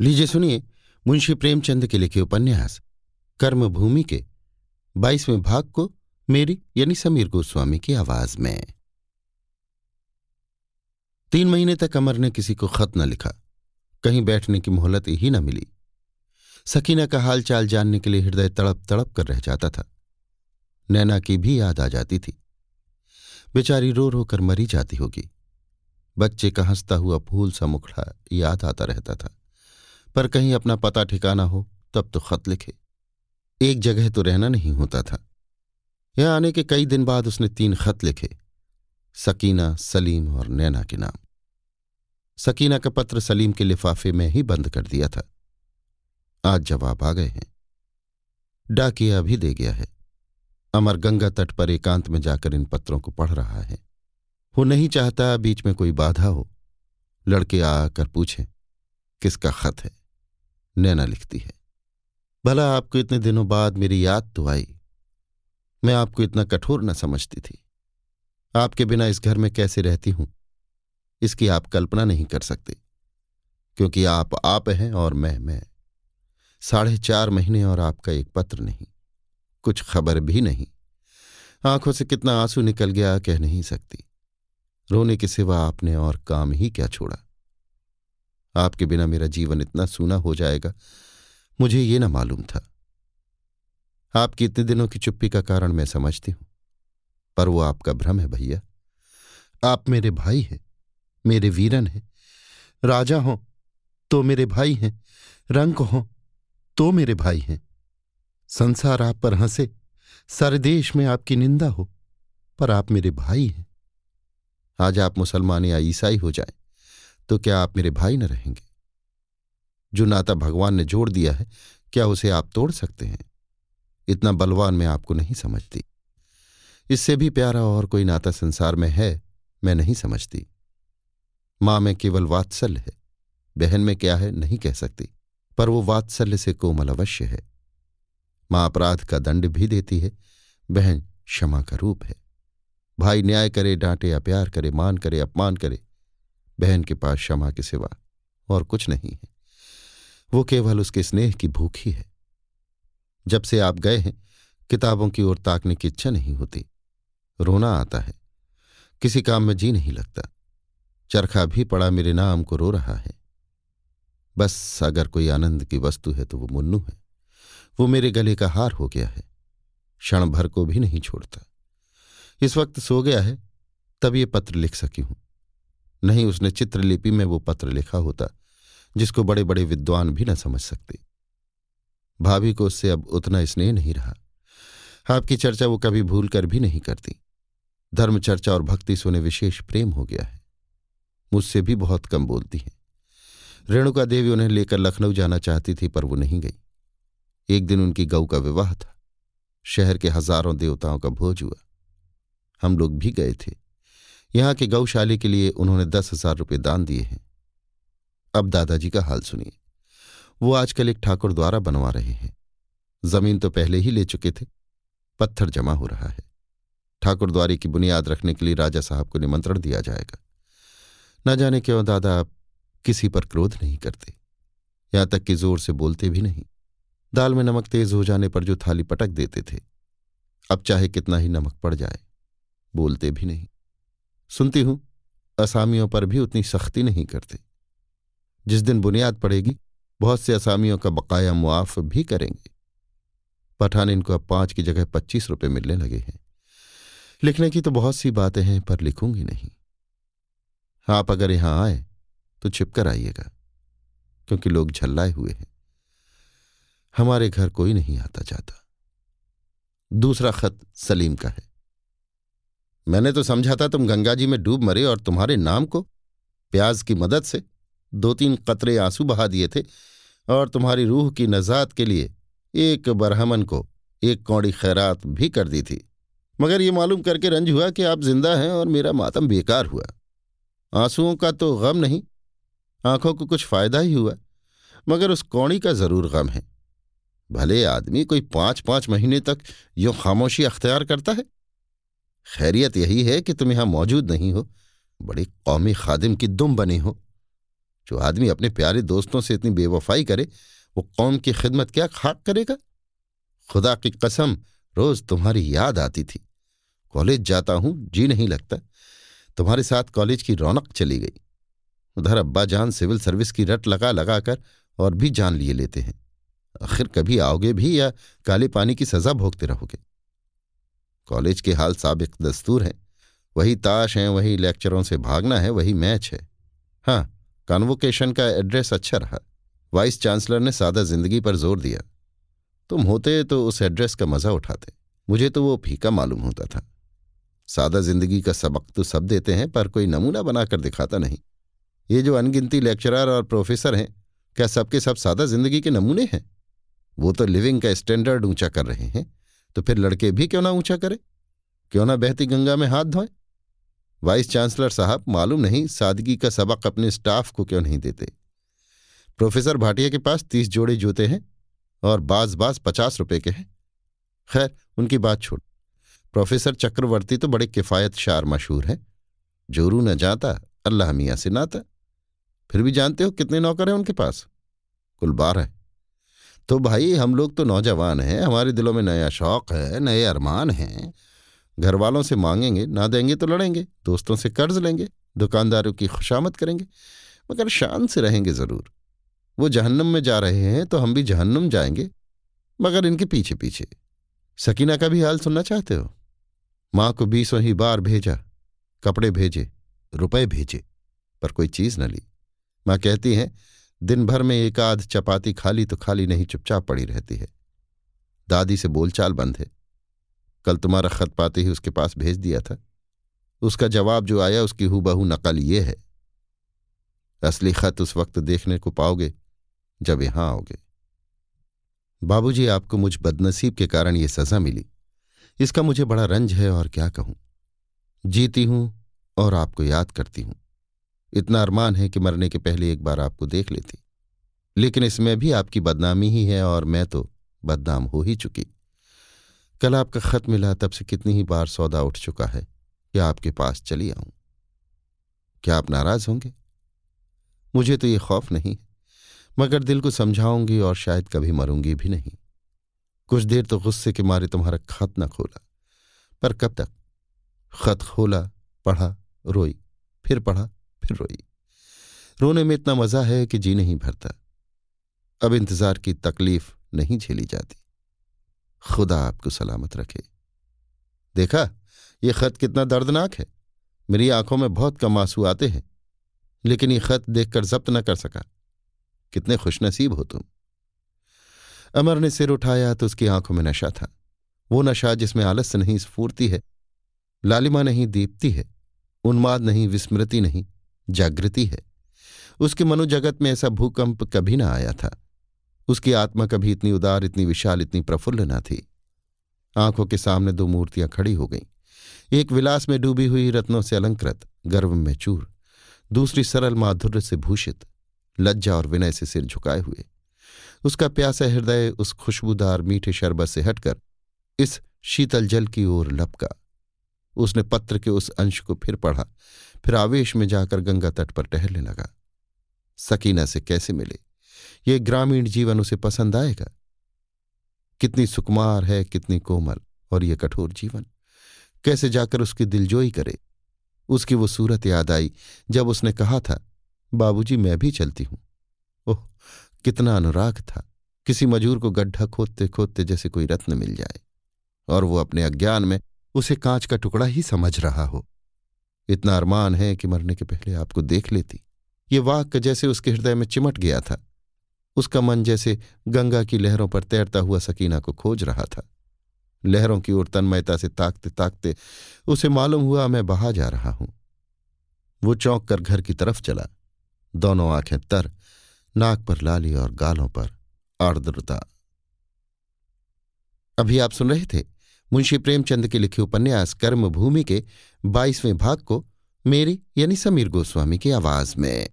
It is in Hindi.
लीजिए सुनिए, मुंशी प्रेमचंद के लिखे उपन्यास, कर्मभूमि के, बाईसवें भाग को मेरी यानी समीर गोस्वामी की आवाज़ में। तीन महीने तक अमर ने किसी को खत न लिखा, कहीं बैठने की मोहलत ही न मिली। सकीना का हालचाल जानने के लिए हृदय तड़प तड़प कर रह जाता था। नैना की भी याद आ जाती थी। बेचारी रो रो कर मरी जाती होगी। बच्चे का हंसता हुआ फूल सा मुखड़ा याद आता रहता था। पर कहीं अपना पता ठिकाना हो, तब तो खत लिखे। एक जगह तो रहना नहीं होता था। यहाँ आने के कई दिन बाद उसने तीन खत लिखे, सकीना, सलीम और नैना के नाम। सकीना का पत्र सलीम के लिफाफे में ही बंद कर दिया था। आज जवाब आ गए हैं। डाकिया भी दे गया है। अमर गंगा तट पर एकांत में जाकर इन पत्रों को पढ़ रहा है। वो नहीं चाहता बीच में कोई बाधा हो। लड़के आकर पूछे, किसका खत है? नैना लिखती है। भला आपको इतने दिनों बाद मेरी याद तो आई। मैं आपको इतना कठोर न समझती थी। आपके बिना इस घर में कैसे रहती हूँ? इसकी आप कल्पना नहीं कर सकते, क्योंकि आप आप हैं और मैं मैं। साढ़े चार महीने और आपका एक पत्र नहीं, कुछ खबर भी नहीं। आँखों से कितना आँसू निकल गया कह नहीं सकती। रोने के सिवा आपने और काम ही क्या छोड़ा? आपके बिना मेरा जीवन इतना सूना हो जाएगा। मुझे ये ना मालूम था। आपकी इतने दिनों की चुप्पी का कारण मैं समझती हूँ। पर वो आपका भ्रम है भैया। आप मेरे भाई हैं, मेरे वीरन हैं। राजा हो तो मेरे भाई हैं, रंक हो तो मेरे भाई हैं। संसार आप पर हंसे, सारे देश में आपकी निंदा हो, पर आप मेरे भाई हैं। आज आप मुसलमान या ईसाई हो जाए तो क्या आप मेरे भाई न रहेंगे? जो नाता भगवान ने जोड़ दिया है, क्या उसे आप तोड़ सकते हैं? इतना बलवान मैं आपको नहीं समझती। इससे भी प्यारा और कोई नाता संसार में है, मैं नहीं समझती। माँ में केवल वात्सल्य है, बहन में क्या है नहीं कह सकती, पर वो वात्सल्य से कोमल अवश्य है। माँ अपराध का दंड भी देती है, बहन क्षमा का रूप है। भाई न्याय करे, डांटे या प्यार करे, मान करे, अपमान करे बहन के पास क्षमा के सिवा और कुछ नहीं है। वो केवल उसके स्नेह की भूखी है। जब से आप गए हैं, किताबों की ओर ताकने की इच्छा नहीं होती। रोना आता है। किसी काम में जी नहीं लगता। चरखा भी पड़ा मेरे नाम को रो रहा है। बस अगर कोई आनंद की वस्तु है तो वो मुन्नू है। वो मेरे गले का हार हो गया है। क्षण भर को भी नहीं छोड़ता। इस वक्त सो गया है, तब ये पत्र लिख सकी हूँ। नहीं उसने चित्रलिपि में वो पत्र लिखा होता, जिसको बड़े बड़े विद्वान भी न समझ सकते। भाभी को उससे अब उतना स्नेह नहीं रहा। आपकी चर्चा वो कभी भूल कर भी नहीं करती। धर्म चर्चा और भक्ति से उन्हें विशेष प्रेम हो गया है। मुझसे भी बहुत कम बोलती है। रेणुका देवी उन्हें लेकर लखनऊ जाना चाहती थी, पर वो नहीं गई। एक दिन उनकी गऊ का विवाह था। शहर के हज़ारों देवताओं का भोज हुआ। हम लोग भी गए थे। यहाँ के गौशाले के लिए उन्होंने दस हज़ार रुपये दान दिए हैं। अब दादाजी का हाल सुनिए। वो आजकल एक ठाकुर द्वारा बनवा रहे हैं। ज़मीन तो पहले ही ले चुके थे। पत्थर जमा हो रहा है। ठाकुर द्वारे की बुनियाद रखने के लिए राजा साहब को निमंत्रण दिया जाएगा। न जाने क्यों दादा, आप किसी पर क्रोध नहीं करते। यहाँ तक कि ज़ोर से बोलते भी नहीं। दाल में नमक तेज हो जाने पर जो थाली पटक देते थे, अब चाहे कितना ही नमक पड़ जाए, बोलते भी नहीं। सुनती हूँ, असामियों पर भी उतनी सख्ती नहीं करते। जिस दिन बुनियाद पड़ेगी, बहुत से असामियों का बकाया मुआफ भी करेंगे। पठान इनको अब पाँच की जगह पच्चीस रुपए मिलने लगे हैं। लिखने की तो बहुत सी बातें हैं, पर लिखूँगी नहीं। आप अगर यहाँ आए तो छिपकर आइएगा, क्योंकि लोग झल्लाए हुए हैं। हमारे घर कोई नहीं आता जाता। दूसरा खत सलीम का है। मैंने तो समझा था तुम गंगा जी में डूब मरे और तुम्हारे नाम को प्याज की मदद से दो तीन कतरे आँसू बहा दिए थे और तुम्हारी रूह की नजात के लिए एक बरहमन को एक कौड़ी खैरात भी कर दी थी। मगर ये मालूम करके रंज हुआ कि आप ज़िंदा हैं और मेरा मातम बेकार हुआ। आंसुओं का तो गम नहीं, आँखों को कुछ फ़ायदा ही हुआ, मगर उस कौड़ी का ज़रूर गम है। भले आदमी कोई पाँच पाँच महीने तक यूँ खामोशी अख्तियार करता है। खैरियत यही है कि तुम यहाँ मौजूद नहीं हो। बड़े कौमी खादिम की दुम बने हो। जो आदमी अपने प्यारे दोस्तों से इतनी बेवफाई करे, वो कौम की खिदमत क्या खाक करेगा? खुदा की कसम, रोज तुम्हारी याद आती थी। कॉलेज जाता हूँ, जी नहीं लगता। तुम्हारे साथ कॉलेज की रौनक चली गई। उधर अब्बा जान सिविल सर्विस की रट लगा लगा कर और भी जान लिए लेते हैं। आखिर कभी आओगे भी या काले पानी की सजा भोगते रहोगे? कॉलेज के हाल साबिक दस्तूर हैं। वही ताश हैं, वही लेक्चरों से भागना है, वही मैच है। हाँ कन्वोकेशन का एड्रेस अच्छा रहा। वाइस चांसलर ने सादा ज़िंदगी पर ज़ोर दिया। तुम होते तो उस एड्रेस का मज़ा उठाते। मुझे तो वो फीका मालूम होता था। सादा ज़िंदगी का सबक तो सब देते हैं, पर कोई नमूना बनाकर दिखाता नहीं। ये जो अनगिनती लेक्चरर और प्रोफेसर हैं, क्या सबके सब सादा ज़िंदगी के नमूने हैं? वो तो लिविंग का स्टैंडर्ड ऊँचा कर रहे हैं। तो फिर लड़के भी क्यों ना ऊँचा करें? क्यों ना बहती गंगा में हाथ धोएँ? वाइस चांसलर साहब मालूम नहीं सादगी का सबक अपने स्टाफ को क्यों नहीं देते? प्रोफेसर भाटिया के पास तीस जोड़े जूते हैं और बाज बाज पचास रुपए के हैं। खैर, उनकी बात छोड़। प्रोफेसर चक्रवर्ती तो बड़े किफ़ायत शार मशहूर हैं। जोरू न जाता, अल्लाह मियाँ से नाता। फिर भी जानते हो कितने नौकर हैं उनके पास? कुल बारह तो भाई, हम लोग तो नौजवान हैं, हमारे दिलों में नया शौक है, नए अरमान हैं। घर वालों से मांगेंगे, ना देंगे तो लड़ेंगे, दोस्तों से कर्ज लेंगे, दुकानदारों की खुशामद करेंगे, मगर शान से रहेंगे ज़रूर। वो जहन्नम में जा रहे हैं तो हम भी जहन्नुम जाएँगे, मगर इनके पीछे पीछे सकीना का भी हाल सुनना चाहते हो? माँ को बीसों ही बार भेजा, कपड़े भेजे, रुपए भेजे, पर कोई चीज़ न ली। माँ कहती हैं दिन भर में एक आध चपाती खाली तो खाली नहीं, चुपचाप पड़ी रहती है। दादी से बोलचाल बंद है। कल तुम्हारा खत पाते ही उसके पास भेज दिया था। उसका जवाब जो आया उसकी हूबहू नकल ये है। असली खत उस वक्त देखने को पाओगे, जब यहाँ आओगे। बाबूजी, आपको मुझ बदनसीब के कारण ये सजा मिली। इसका मुझे बड़ा रंज है और क्या कहूँ? जीती हूँ और आपको याद करती हूँ। इतना अरमान है कि मरने के पहले एक बार आपको देख लेती। लेकिन इसमें भी आपकी बदनामी ही है और मैं तो बदनाम हो ही चुकी। कल आपका खत मिला, तब से कितनी ही बार सौदा उठ चुका है कि आपके पास चली आऊँ। क्या आप नाराज़ होंगे? मुझे तो ये खौफ नहीं मगर दिल को समझाऊँगी और शायद कभी मरूँगी भी नहीं। कुछ देर तो गुस्से के मारे तुम्हारा खत न खोला, पर कब तक? खत खोला, पढ़ा, रोई, फिर पढ़ा। फिर रोई। रोने में इतना मज़ा है कि जी नहीं भरता। अब इंतज़ार की तकलीफ़ नहीं झेली जाती। खुदा आपको सलामत रखे। देखा, ये खत कितना दर्दनाक है। मेरी आँखों में बहुत कम आँसू आते हैं, लेकिन ये खत देखकर जब्त न कर सका। कितने खुशनसीब हो तुम। अमर ने सिर उठाया तो उसकी आँखों में नशा था। वो नशा जिसमें आलस्य नहीं, स्फूर्ति है, लालिमा नहीं, दीप्ति है, उन्माद नहीं, विस्मृति नहीं। जागृति है। उसके मनोजगत में ऐसा भूकंप कभी ना आया था। उसकी आत्मा कभी इतनी उदार, इतनी विशाल, इतनी प्रफुल्ल ना थी। आँखों के सामने दो मूर्तियाँ खड़ी हो गईं। एक विलास में डूबी हुई रत्नों से अलंकृत गर्व में चूर। दूसरी सरल माधुर्य से भूषित, लज्जा और विनय से सिर झुकाए हुए। उसका प्यासा हृदय उस खुशबूदार मीठे शरबत से हटकर इस शीतल जल की ओर लपका। उसने पत्र के उस अंश को फिर पढ़ा, फिर आवेश में जाकर गंगा तट पर टहलने लगा। सकीना से कैसे मिले? ये ग्रामीण जीवन उसे पसंद आएगा? कितनी सुकुमार है, कितनी कोमल, और ये कठोर जीवन। कैसे जाकर उसकी दिलजोई करे? उसकी वो सूरत याद आई जब उसने कहा था, बाबूजी, मैं भी चलती हूँ। ओह, कितना अनुराग था। किसी मजूर को गड्ढा खोदते खोदते जैसे कोई रत्न मिल जाए। और वो अपने अज्ञान में उसे कांच का टुकड़ा ही समझ रहा हो। इतना अरमान है कि मरने के पहले आपको देख लेती। ये वाक्य जैसे उसके हृदय में चिमट गया था। उसका मन जैसे गंगा की लहरों पर तैरता हुआ सकीना को खोज रहा था। लहरों की ओर तन्मयता से ताकते ताकते उसे मालूम हुआ, मैं बहा जा रहा हूँ। वो चौंक कर घर की तरफ़ चला। दोनों आँखें तर, नाक पर लाली और गालों पर आर्द्रता। अभी आप सुन रहे थे मुंशी प्रेमचंद के लिखे उपन्यास कर्मभूमि के बाईसवें भाग को मेरी यानी समीर गोस्वामी की आवाज़ में।